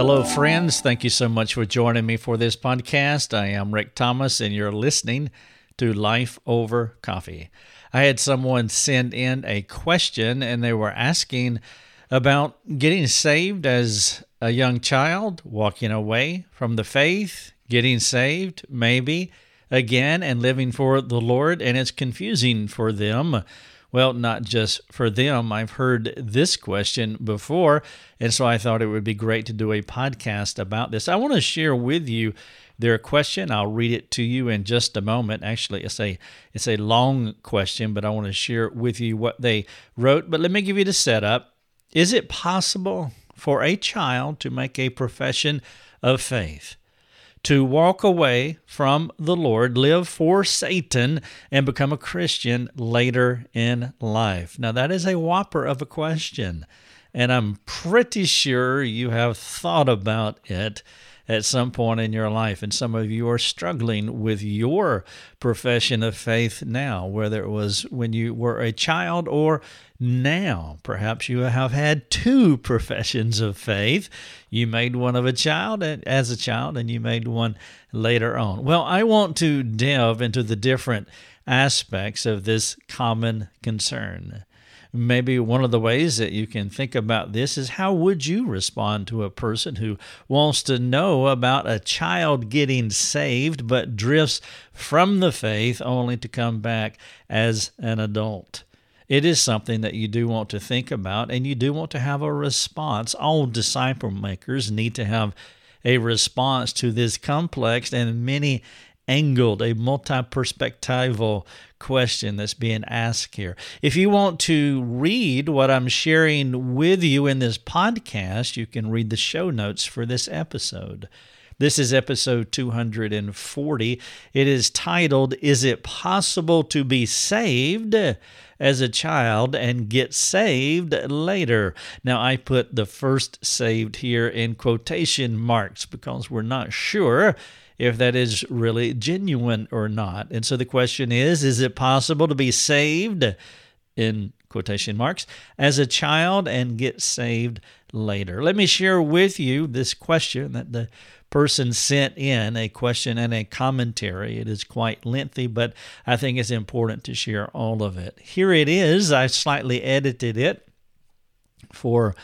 Hello, friends. Thank you so much for joining me for this podcast. I am Rick Thomas, and you're listening to Life Over Coffee. I had someone send in a question, and they were asking about getting saved as a young child, walking away from the faith, getting saved, maybe again, and living for the Lord. And it's confusing for them well, not just for them. I've heard this question before, and so I thought it would be great to do a podcast about this. I want to share with you their question. I'll read it to you in just a moment. Actually, it's a it's a long question, but I want to share with you what they wrote. But let me give you the setup. Is it possible for a child to make a profession of faith? To walk away from the Lord, live for Satan, and become a Christian later in life? Now, that is a whopper of a question, and I'm pretty sure you have thought about it at some point in your life. And some of you are struggling with your profession of faith now, whether it was when you were a child or now. Perhaps you have had two professions of faith. You made one of a child as a child, and you made one later on. Well, I want to delve into the different aspects of this common concern. Maybe one of the ways that you can think about this is how would you respond to a person who wants to know about a child getting saved but drifts from the faith only to come back as an adult? It is something that you do want to think about and you do want to have a response. All disciple makers need to have a response to this complex and many angled, a multi perspectival question that's being asked here. If you want to read what I'm sharing with you in this podcast, you can read the show notes for this episode. This is episode 240. It is titled, Is It Possible to Be Saved as a Child and Get Saved Later? Now, I put the first saved here in quotation marks because we're not sure if that is really genuine or not. And so the question is is it possible to be saved, in quotation marks, as a child and get saved later? Let me share with you this question that the person sent in a question and a commentary. It is quite lengthy, but I think it's important to share all of it. Here it is. I slightly edited it for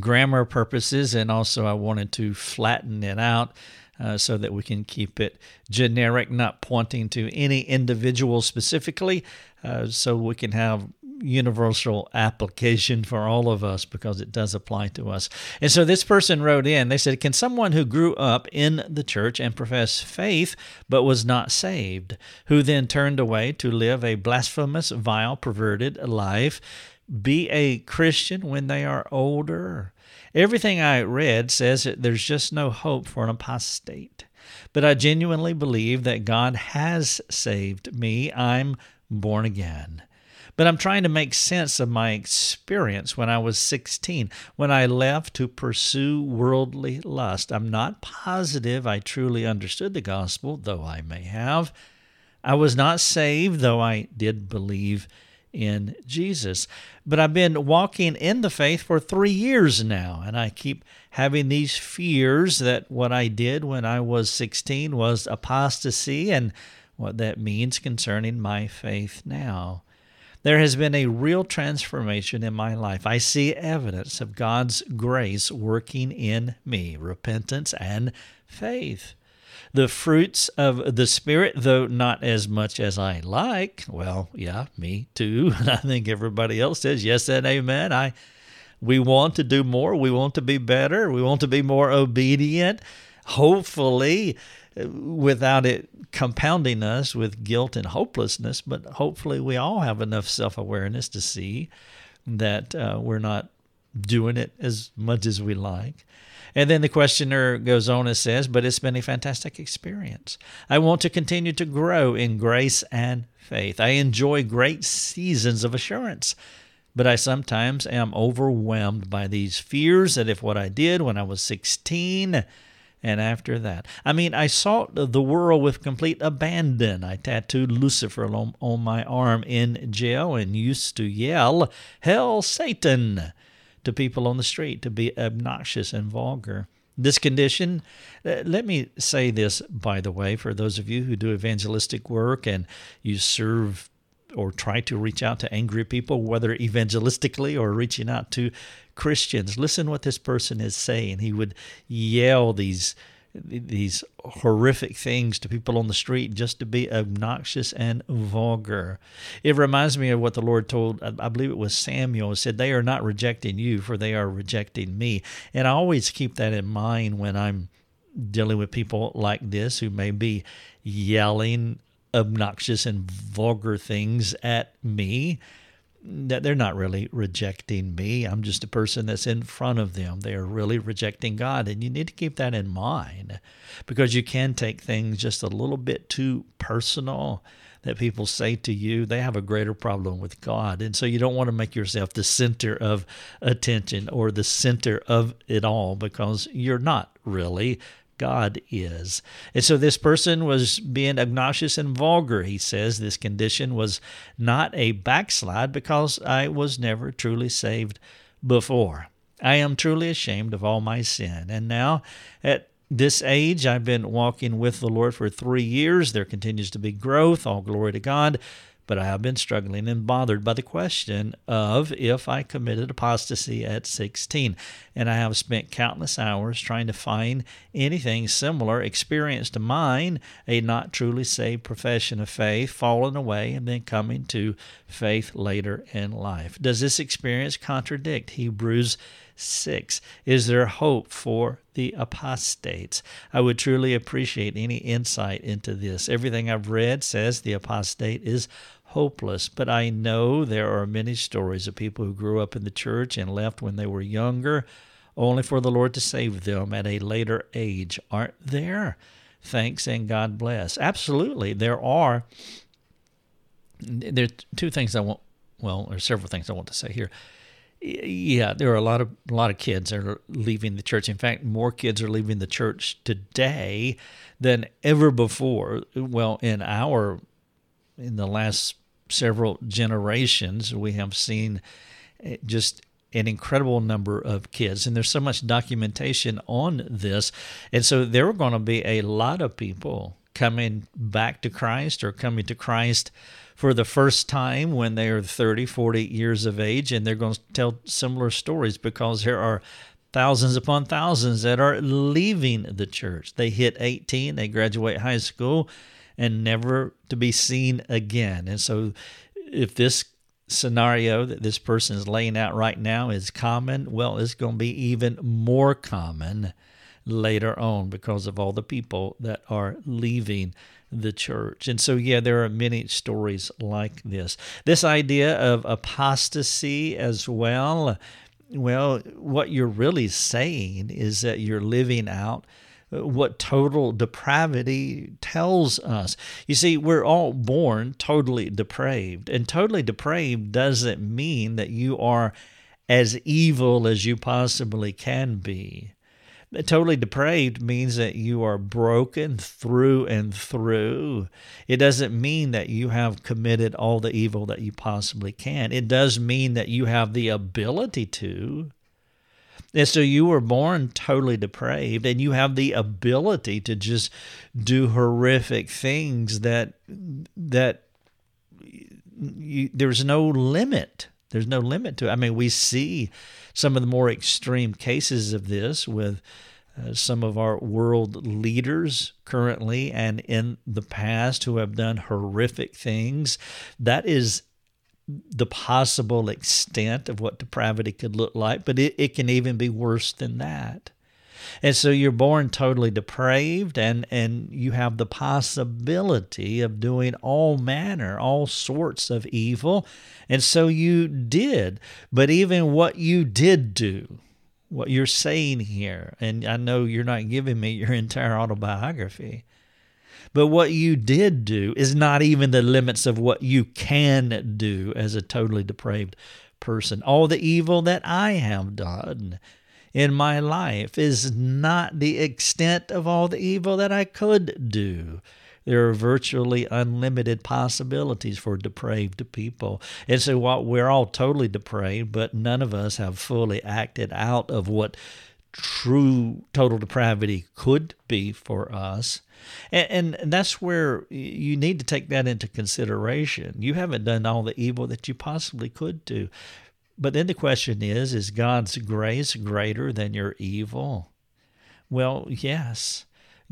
grammar purposes, and also I wanted to flatten it out uh, so that we can keep it generic, not pointing to any individual specifically, uh, so we can have universal application for all of us because it does apply to us. And so this person wrote in, they said, Can someone who grew up in the church and professed faith but was not saved, who then turned away to live a blasphemous, vile, perverted life, be a Christian when they are older? Everything I read says that there's just no hope for an apostate. But I genuinely believe that God has saved me. I'm born again. But I'm trying to make sense of my experience when I was 16, when I left to pursue worldly lust. I'm not positive I truly understood the gospel, though I may have. I was not saved, though I did believe in Jesus. But I've been walking in the faith for three years now, and I keep having these fears that what I did when I was 16 was apostasy and what that means concerning my faith now. There has been a real transformation in my life. I see evidence of God's grace working in me, repentance and faith the fruits of the Spirit, though not as much as I like. Well, yeah, me too. I think everybody else says yes and amen. I we want to do more. We want to be better. We want to be more obedient. Hopefully, without it compounding us with guilt and hopelessness, but hopefully we all have enough self awareness to see that uh, we're not doing it as much as we like. And then the questioner goes on and says, But it's been a fantastic experience. I want to continue to grow in grace and faith. I enjoy great seasons of assurance, but I sometimes am overwhelmed by these fears that if what I did when I was 16 and after that. I mean, I sought the world with complete abandon. I tattooed Lucifer on, on my arm in jail and used to yell, Hell, Satan! To people on the street to be obnoxious and vulgar. This condition, uh, let me say this, by the way, for those of you who do evangelistic work and you serve or try to reach out to angry people, whether evangelistically or reaching out to Christians. Listen what this person is saying. He would yell these these horrific things to people on the street just to be obnoxious and vulgar. It reminds me of what the Lord told, I believe it was Samuel, said, They are not rejecting you, for they are rejecting me. And I always keep that in mind when I'm dealing with people like this who may be yelling obnoxious and vulgar things at me that they're not really rejecting me. I'm just a person that's in front of them. They are really rejecting God. And you need to keep that in mind because you can take things just a little bit too personal that people say to you. They have a greater problem with God. And so you don't want to make yourself the center of attention or the center of it all because you're not really. God is. And so this person was being obnoxious and vulgar. He says this condition was not a backslide because I was never truly saved before. I am truly ashamed of all my sin. And now, at this age, I've been walking with the Lord for three years. There continues to be growth. All glory to God. But I have been struggling and bothered by the question of if I committed apostasy at 16. And I have spent countless hours trying to find anything similar experience to mine, a not truly saved profession of faith, fallen away, and then coming to faith later in life. Does this experience contradict Hebrews 6. Is there hope for the apostates? I would truly appreciate any insight into this. Everything I've read says the apostate is hopeless. But I know there are many stories of people who grew up in the church and left when they were younger, only for the Lord to save them at a later age. Aren't there? Thanks and God bless. Absolutely, there are. There are two things I want. Well, there are several things I want to say here. Yeah, there are a lot of a lot of kids that are leaving the church. In fact, more kids are leaving the church today than ever before. Well, in our in the last several generations, we have seen eh, just an incredible number of kids. And there's so much documentation on this. And so there are going to be a lot of people coming back to Christ or coming to Christ for the first time when they are 30, 40 years of age. And they're going to tell similar stories because there are thousands upon thousands that are leaving the church. They hit 18, they graduate high school and never to be seen again. And so, if this scenario that this person is laying out right now is common, well, it's going to be even more common later on because of all the people that are leaving the church. And so, yeah, there are many stories like this. This idea of apostasy as well. Well, what you're really saying is that you're living out what total depravity tells us. You see, we're all born totally depraved, and totally depraved doesn't mean that you are as evil as you possibly can be. Totally depraved means that you are broken through and through. It doesn't mean that you have committed all the evil that you possibly can. It does mean that you have the ability to. And so you were born totally depraved, and you have the ability to just do horrific things that that you, there's no limit. There's no limit to it. I mean, we see some of the more extreme cases of this with uh, some of our world leaders currently and in the past who have done horrific things. That is the possible extent of what depravity could look like, but it, it can even be worse than that. And so you're born totally depraved, and, and you have the possibility of doing all manner, all sorts of evil. And so you did. But even what you did do, what you're saying here, and I know you're not giving me your entire autobiography, but what you did do is not even the limits of what you can do as a totally depraved person. All the evil that I have done in my life is not the extent of all the evil that I could do. There are virtually unlimited possibilities for depraved people. And so, while we're all totally depraved, but none of us have fully acted out of what true total depravity could be for us. And, and, that's where you need to take that into consideration. You haven't done all the evil that you possibly could do. But then the question is is God's grace greater than your evil? Well, yes.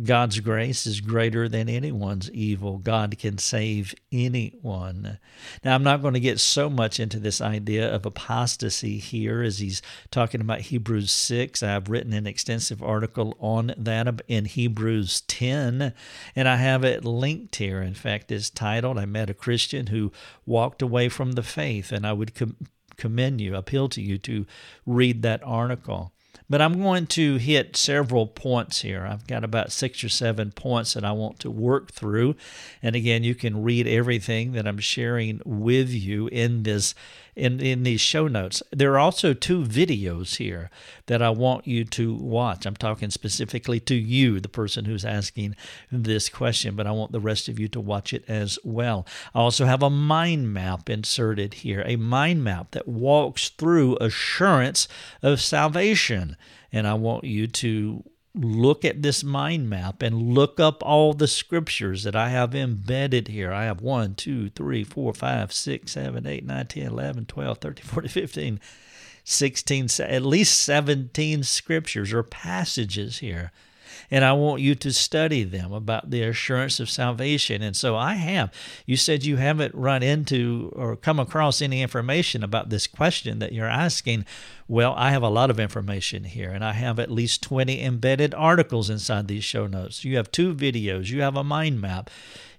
God's grace is greater than anyone's evil. God can save anyone. Now, I'm not going to get so much into this idea of apostasy here as he's talking about Hebrews 6. I've written an extensive article on that in Hebrews 10, and I have it linked here. In fact, it's titled, I Met a Christian Who Walked Away from the Faith, and I would com- commend you, appeal to you to read that article. But I'm going to hit several points here. I've got about six or seven points that I want to work through. And again, you can read everything that I'm sharing with you in this in, in these show notes. There are also two videos here that I want you to watch. I'm talking specifically to you, the person who's asking this question, but I want the rest of you to watch it as well. I also have a mind map inserted here, a mind map that walks through assurance of salvation. And I want you to look at this mind map and look up all the scriptures that I have embedded here. I have 1, 2, 3, 4, 5, 6, 7, 8, 9, 10, 11, 12, 13, 14, 15, 16, at least 17 scriptures or passages here and I want you to study them about the assurance of salvation. And so I have. You said you haven't run into or come across any information about this question that you're asking. Well, I have a lot of information here, and I have at least 20 embedded articles inside these show notes. You have two videos, you have a mind map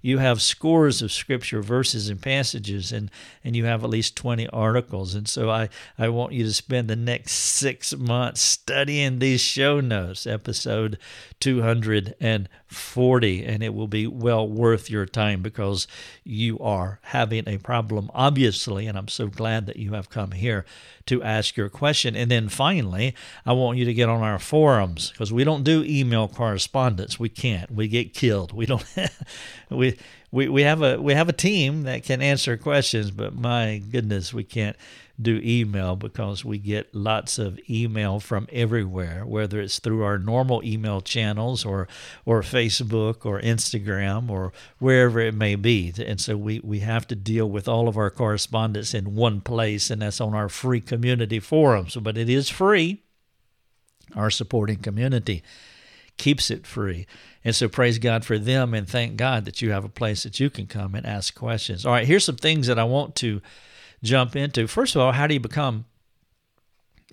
you have scores of scripture verses and passages and and you have at least 20 articles and so i i want you to spend the next six months studying these show notes episode 240 and it will be well worth your time because you are having a problem obviously and i'm so glad that you have come here to ask your question. And then finally, I want you to get on our forums because we don't do email correspondence. We can't. We get killed. We don't. we we we have a we have a team that can answer questions, but my goodness, we can't do email because we get lots of email from everywhere, whether it's through our normal email channels or or Facebook or Instagram or wherever it may be. And so we, we have to deal with all of our correspondence in one place, and that's on our free community forums. But it is free. Our supporting community keeps it free. And so praise God for them and thank God that you have a place that you can come and ask questions. All right, here's some things that I want to jump into. First of all, how do you become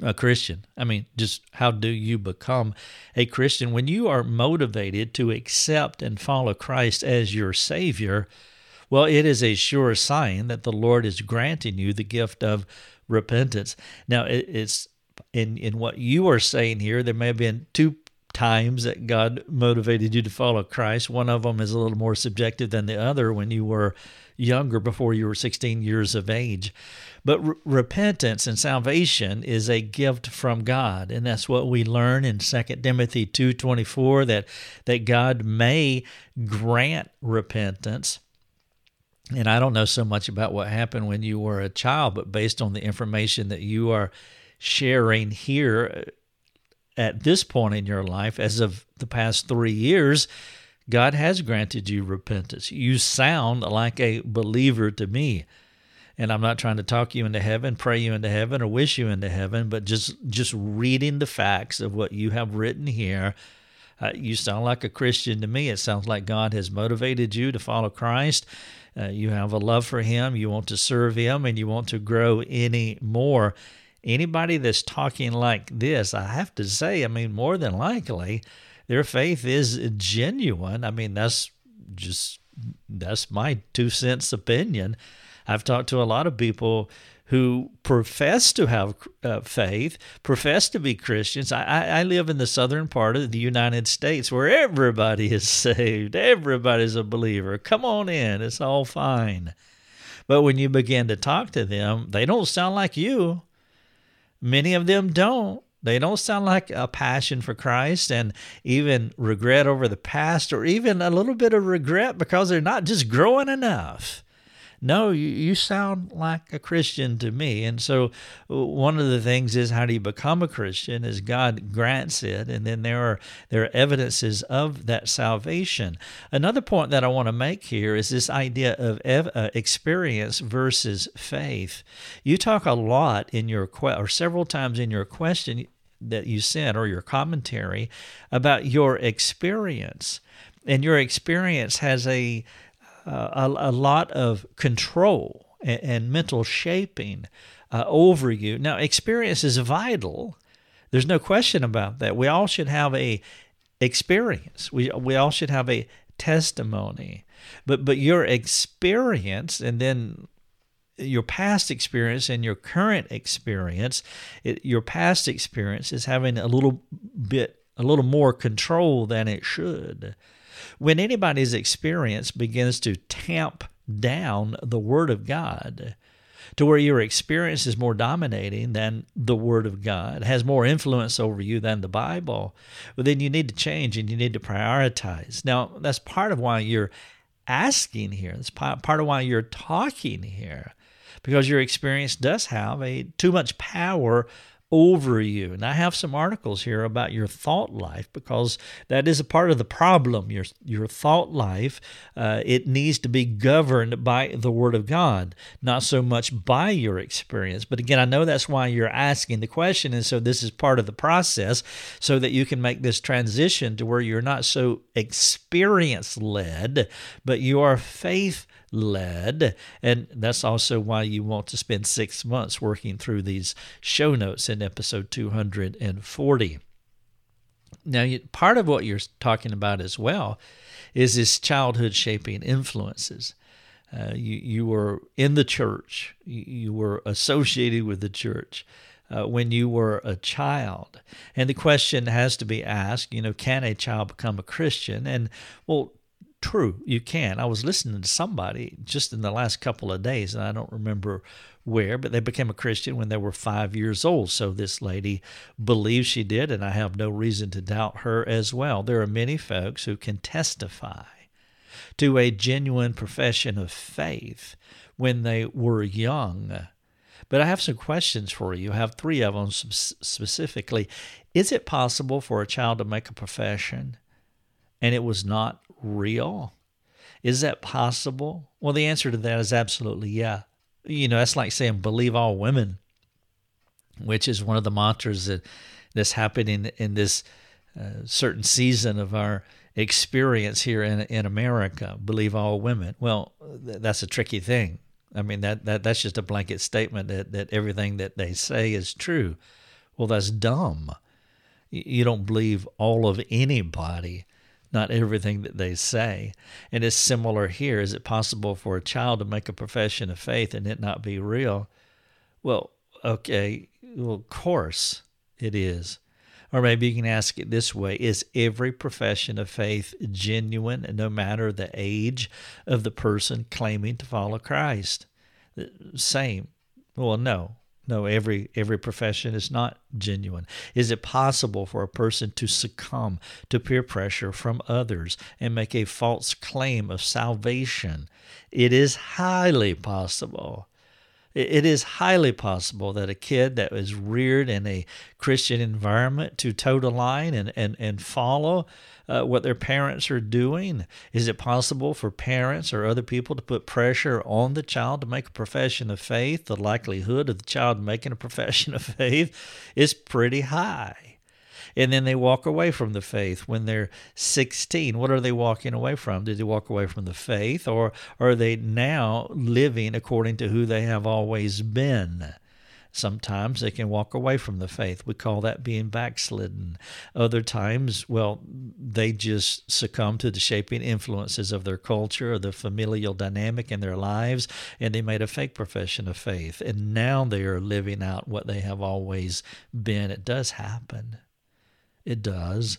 a Christian? I mean, just how do you become a Christian? When you are motivated to accept and follow Christ as your Savior, well, it is a sure sign that the Lord is granting you the gift of repentance. Now, it's in in what you are saying here. There may have been two times that God motivated you to follow Christ. One of them is a little more subjective than the other when you were younger before you were 16 years of age. But re- repentance and salvation is a gift from God, and that's what we learn in 2 Timothy 2:24 that that God may grant repentance. And I don't know so much about what happened when you were a child, but based on the information that you are sharing here at this point in your life as of the past 3 years, God has granted you repentance. You sound like a believer to me. And I'm not trying to talk you into heaven, pray you into heaven, or wish you into heaven, but just just reading the facts of what you have written here, uh, you sound like a Christian to me. It sounds like God has motivated you to follow Christ. Uh, you have a love for Him. You want to serve Him, and you want to grow any more. Anybody that's talking like this, I have to say, I mean, more than likely, their faith is genuine. I mean, that's just that's my two cents opinion. I've talked to a lot of people who profess to have uh, faith, profess to be Christians. I, I, live in the southern part of the United States where everybody is saved, everybody's a believer. Come on in, it's all fine. But when you begin to talk to them, they don't sound like you. Many of them don't. They don't sound like a passion for Christ and even regret over the past or even a little bit of regret because they're not just growing enough. No, you, you sound like a Christian to me. And so one of the things is how do you become a Christian is God grants it. And then there are, there are evidences of that salvation. Another point that I want to make here is this idea of ev- uh, experience versus faith. You talk a lot in your, que- or several times in your question that you sent or your commentary about your experience. And your experience has a, uh, a, a, lot of control and, and mental shaping uh, over you. Now, experience is vital. There's no question about that. We all should have a experience. We we all should have a testimony. But but your experience and then your past experience and your current experience, it, your past experience is having a little bit, a little more control than it should. When anybody's experience begins to tamp down the Word of God, to where your experience is more dominating than the Word of God, has more influence over you than the Bible, well, then you need to change and you need to prioritize. Now, that's part of why you're asking here. That's part of why you're talking here because your experience does have a too much power over you. And I have some articles here about your thought life because that is a part of the problem. Your your thought life uh, it needs to be governed by the Word of God, not so much by your experience. But again, I know that's why you're asking the question, and so this is part of the process, so that you can make this transition to where you're not so experience led, but you are faith led. And that's also why you want to spend six months working through these show notes in episode 240. Now, part of what you're talking about as well is this childhood shaping influences. Uh, you, you were in the church, you, you were associated with the church. Uh, when you were a child. And the question has to be asked, you know, can a child become a Christian? And well, true, you can. I was listening to somebody just in the last couple of days, and I don't remember where, but they became a Christian when they were five years old. So this lady believes she did, and I have no reason to doubt her as well. There are many folks who can testify to a genuine profession of faith when they were young. But I have some questions for you. I have three of them specifically. Is it possible for a child to make a profession and it was not real? Is that possible? Well, the answer to that is absolutely yeah. You know, that's like saying believe all women, which is one of the mantras that that's happening in this uh, certain season of our experience here in in America. Believe all women. Well, th- that's a tricky thing. I mean that that that's just a blanket statement that that everything that they say is true. Well, that's dumb. You don't believe all of anybody not everything that they say. And it's similar here. Is it possible for a child to make a profession of faith and it not be real? Well, okay, well, of course it is. Or maybe you can ask it this way Is every profession of faith genuine, no matter the age of the person claiming to follow Christ? Same. Well, no. No, every every profession is not genuine. Is it possible for a person to succumb to peer pressure from others and make a false claim of salvation? It is highly possible. It is highly possible that a kid that was reared in a Christian environment to toe the line and, and, and follow uh, what their parents are doing? Is it possible for parents or other people to put pressure on the child to make a profession of faith? The likelihood of the child making a profession of faith is pretty high and then they walk away from the faith when they're 16. What are they walking away from? Did they walk away from the faith, or are they now living according to who they have always been? Sometimes they can walk away from the faith. We call that being backslidden. Other times, well, they just succumb to the shaping influences of their culture or the familial dynamic in their lives, and they made a fake profession of faith. And now they are living out what they have always been. It does happen. It does.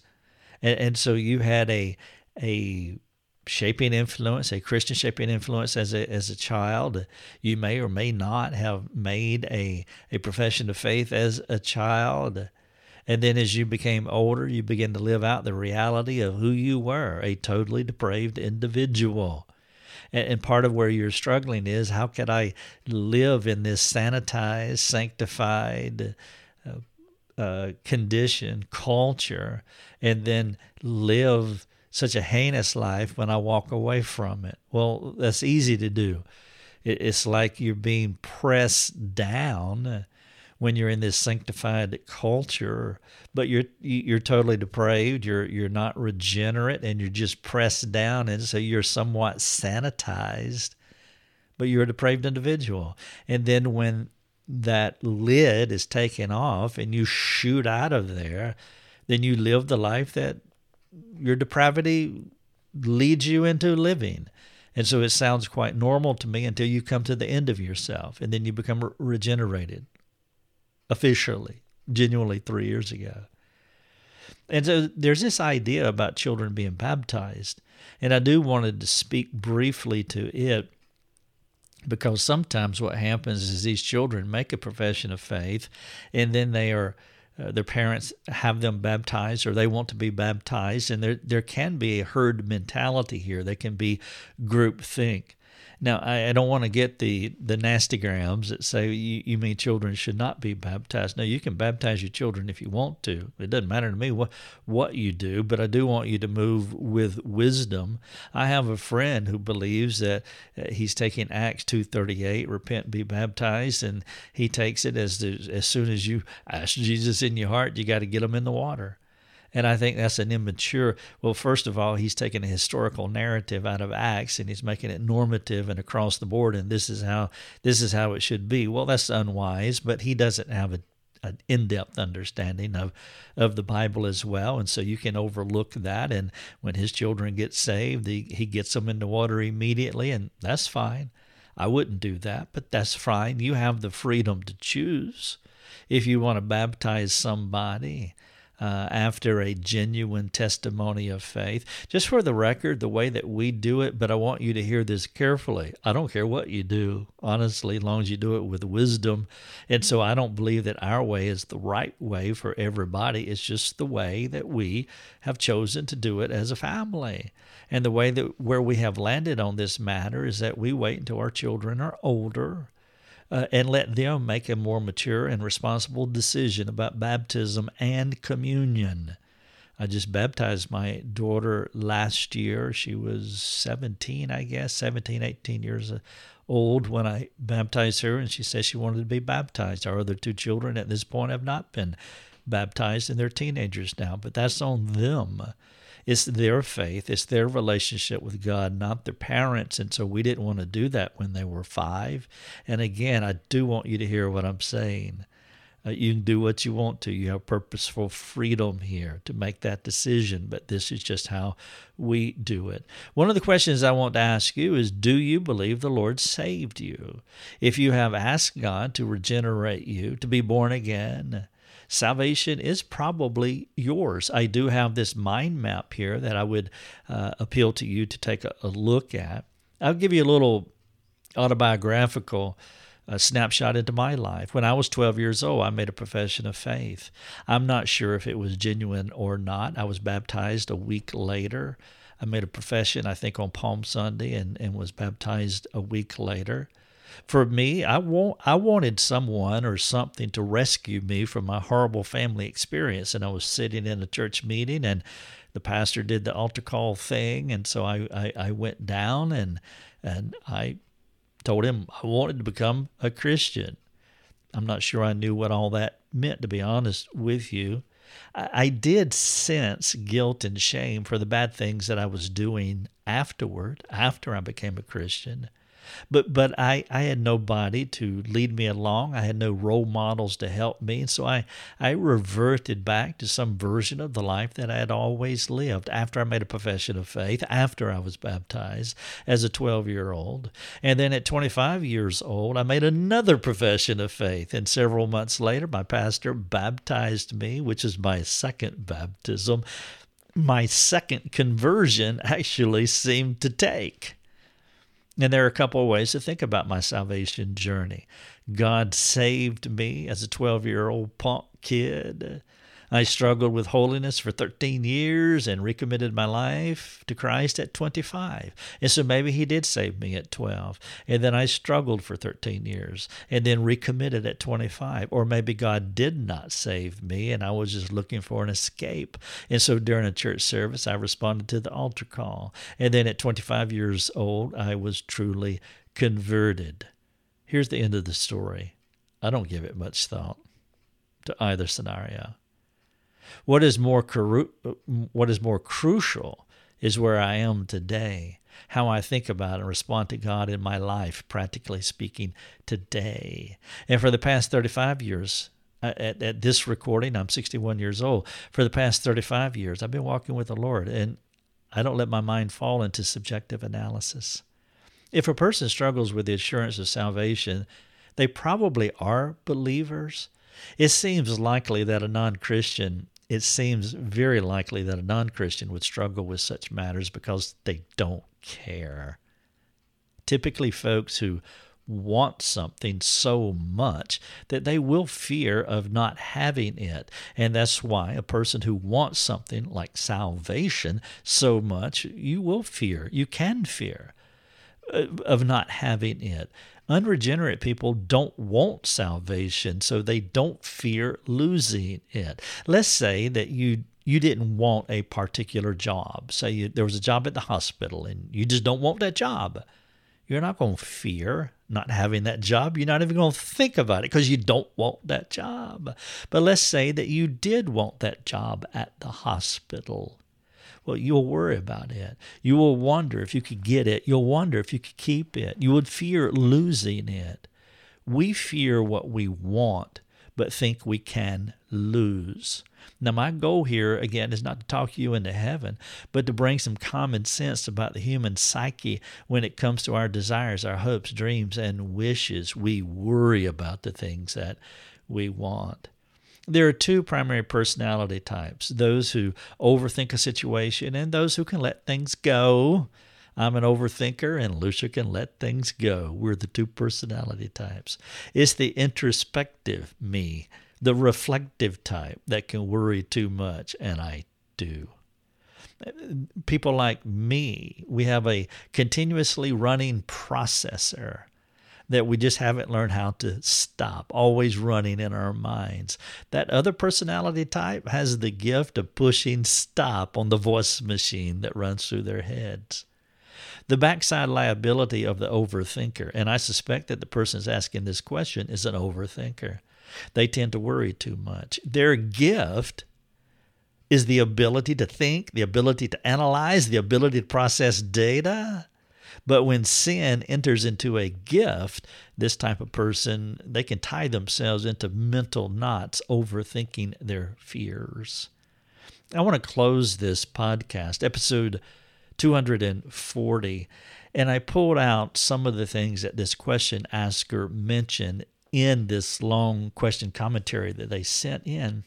And, and so you had a a shaping influence, a Christian shaping influence as a as a child. You may or may not have made a a profession of faith as a child. And then as you became older, you began to live out the reality of who you were, a totally depraved individual. And, part of where you're struggling is how could I live in this sanitized, sanctified uh, uh, condition, culture, and then live such a heinous life when I walk away from it? Well, that's easy to do. It's like you're being pressed down when you're in this sanctified culture, but you're you're totally depraved. You're you're not regenerate, and you're just pressed down, and so you're somewhat sanitized, but you're a depraved individual. And then when that lid is taken off and you shoot out of there, then you live the life that your depravity leads you into living. And so it sounds quite normal to me until you come to the end of yourself and then you become regenerated officially, genuinely three years ago. And so there's this idea about children being baptized. And I do wanted to speak briefly to it because sometimes what happens is these children make a profession of faith and then they are uh, their parents have them baptized or they want to be baptized and there there can be a herd mentality here. There can be group think now, I, I don't want to get the, the nasty grams that say you, you mean children should not be baptized. No, you can baptize your children if you want to. It doesn't matter to me what, what you do, but I do want you to move with wisdom. I have a friend who believes that uh, he's taking Acts 2.38, repent, be baptized, and he takes it as, the, as soon as you ask Jesus in your heart, you got to get him in the water. And I think that's an immature. Well, first of all, he's taking a historical narrative out of Acts and he's making it normative and across the board. And this is how this is how it should be. Well, that's unwise. But he doesn't have a an in-depth understanding of of the Bible as well, and so you can overlook that. And when his children get saved, he, he gets them in the water immediately, and that's fine. I wouldn't do that, but that's fine. You have the freedom to choose if you want to baptize somebody uh, after a genuine testimony of faith. Just for the record, the way that we do it, but I want you to hear this carefully. I don't care what you do, honestly, as long as you do it with wisdom. And so I don't believe that our way is the right way for everybody. It's just the way that we have chosen to do it as a family. And the way that where we have landed on this matter is that we wait until our children are older uh, and let them make a more mature and responsible decision about baptism and communion. I just baptized my daughter last year. She was 17, I guess, 17, 18 years old when I baptized her, and she said she wanted to be baptized. Our other two children at this point have not been baptized, and they're teenagers now, but that's on them. It's their faith, it's their relationship with God, not their parents. And so we didn't want to do that when they were five. And again, I do want you to hear what I'm saying. Uh, you can do what you want to. You have purposeful freedom here to make that decision, but this is just how we do it. One of the questions I want to ask you is Do you believe the Lord saved you? If you have asked God to regenerate you, to be born again, salvation is probably yours. I do have this mind map here that I would uh, appeal to you to take a, a, look at. I'll give you a little autobiographical uh, snapshot into my life. When I was 12 years old, I made a profession of faith. I'm not sure if it was genuine or not. I was baptized a week later. I made a profession, I think, on Palm Sunday and, and was baptized a week later for me, I want I wanted someone or something to rescue me from my horrible family experience. And I was sitting in a church meeting and the pastor did the altar call thing and so I, I, I went down and and I told him I wanted to become a Christian. I'm not sure I knew what all that meant to be honest with you. I, I did sense guilt and shame for the bad things that I was doing afterward, after I became a Christian. But but I, I had nobody to lead me along. I had no role models to help me. And so I, I reverted back to some version of the life that I had always lived after I made a profession of faith, after I was baptized as a 12 year old. And then at 25 years old, I made another profession of faith. And several months later, my pastor baptized me, which is my second baptism. My second conversion actually seemed to take. And there are a couple of ways to think about my salvation journey. God saved me as a 12 year old punk kid. I struggled with holiness for 13 years and recommitted my life to Christ at 25. And so maybe He did save me at 12. And then I struggled for 13 years and then recommitted at 25. Or maybe God did not save me and I was just looking for an escape. And so during a church service, I responded to the altar call. And then at 25 years old, I was truly converted. Here's the end of the story. I don't give it much thought to either scenario. What is more what is more crucial is where I am today, how I think about and respond to God in my life, practically speaking, today. And for the past 35 years, uh, at, at this recording, I'm 61 years old. For the past 35 years, I've been walking with the Lord, and I don't let my mind fall into subjective analysis. If a person struggles with the assurance of salvation, they probably are believers. It seems likely that a non Christian, it seems very likely that a non Christian would struggle with such matters because they don't care. Typically, folks who want something so much that they will fear of not having it. And that's why a person who wants something like salvation so much, you will fear. You can fear of not having it. Unregenerate people don't want salvation, so they don't fear losing it. Let's say that you you didn't want a particular job. Say you, there was a job at the hospital and you just don't want that job. You're not going to fear not having that job. You're not even going to think about it because you don't want that job. But let's say that you did want that job at the hospital well, you'll worry about it. You will wonder if you could get it. You'll wonder if you could keep it. You would fear losing it. We fear what we want, but think we can lose. Now, my goal here, again, is not to talk you into heaven, but to bring some common sense about the human psyche when it comes to our desires, our hopes, dreams, and wishes. We worry about the things that we want. There are two primary personality types those who overthink a situation and those who can let things go. I'm an overthinker, and Lucia can let things go. We're the two personality types. It's the introspective me, the reflective type that can worry too much, and I do. People like me, we have a continuously running processor that we just haven't learned how to stop, always running in our minds. That other personality type has the gift of pushing stop on the voice machine that runs through their heads. The backside liability of the overthinker, and I suspect that the person is asking this question is an overthinker. They tend to worry too much. Their gift is the ability to think, the ability to analyze, the ability to process data. But when sin enters into a gift, this type of person, they can tie themselves into mental knots overthinking their fears. I want to close this podcast, episode 240, and I pulled out some of the things that this question asker mentioned in this long question commentary that they sent in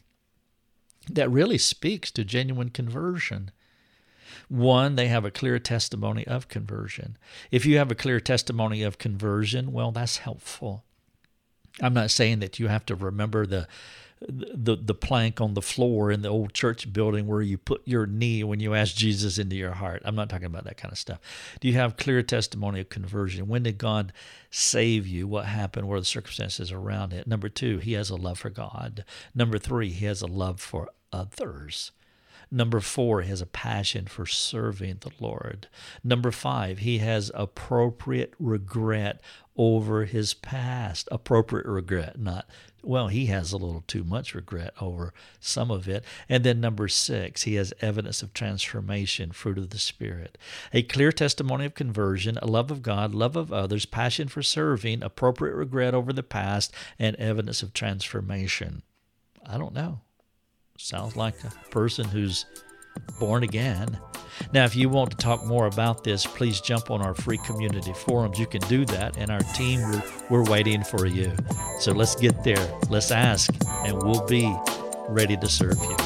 that really speaks to genuine conversion. One, they have a clear testimony of conversion. If you have a clear testimony of conversion, well, that's helpful. I'm not saying that you have to remember the the the plank on the floor in the old church building where you put your knee when you ask Jesus into your heart. I'm not talking about that kind of stuff. Do you have clear testimony of conversion? When did God save you? What happened? What are the circumstances around it? Number two, he has a love for God. Number three, he has a love for others. Number four, he has a passion for serving the Lord. Number five, he has appropriate regret over his past. Appropriate regret, not, well, he has a little too much regret over some of it. And then number six, he has evidence of transformation, fruit of the Spirit. A clear testimony of conversion, a love of God, love of others, passion for serving, appropriate regret over the past, and evidence of transformation. I don't know. Sounds like a person who's born again. Now, if you want to talk more about this, please jump on our free community forums. You can do that, and our team, we're, we're waiting for you. So let's get there. Let's ask, and we'll be ready to serve you.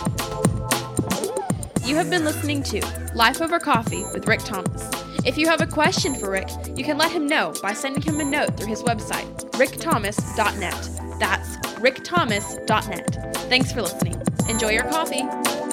You have been listening to Life Over Coffee with Rick Thomas. If you have a question for Rick, you can let him know by sending him a note through his website, rickthomas.net. That's rickthomas.net. Thanks for listening. Enjoy your coffee.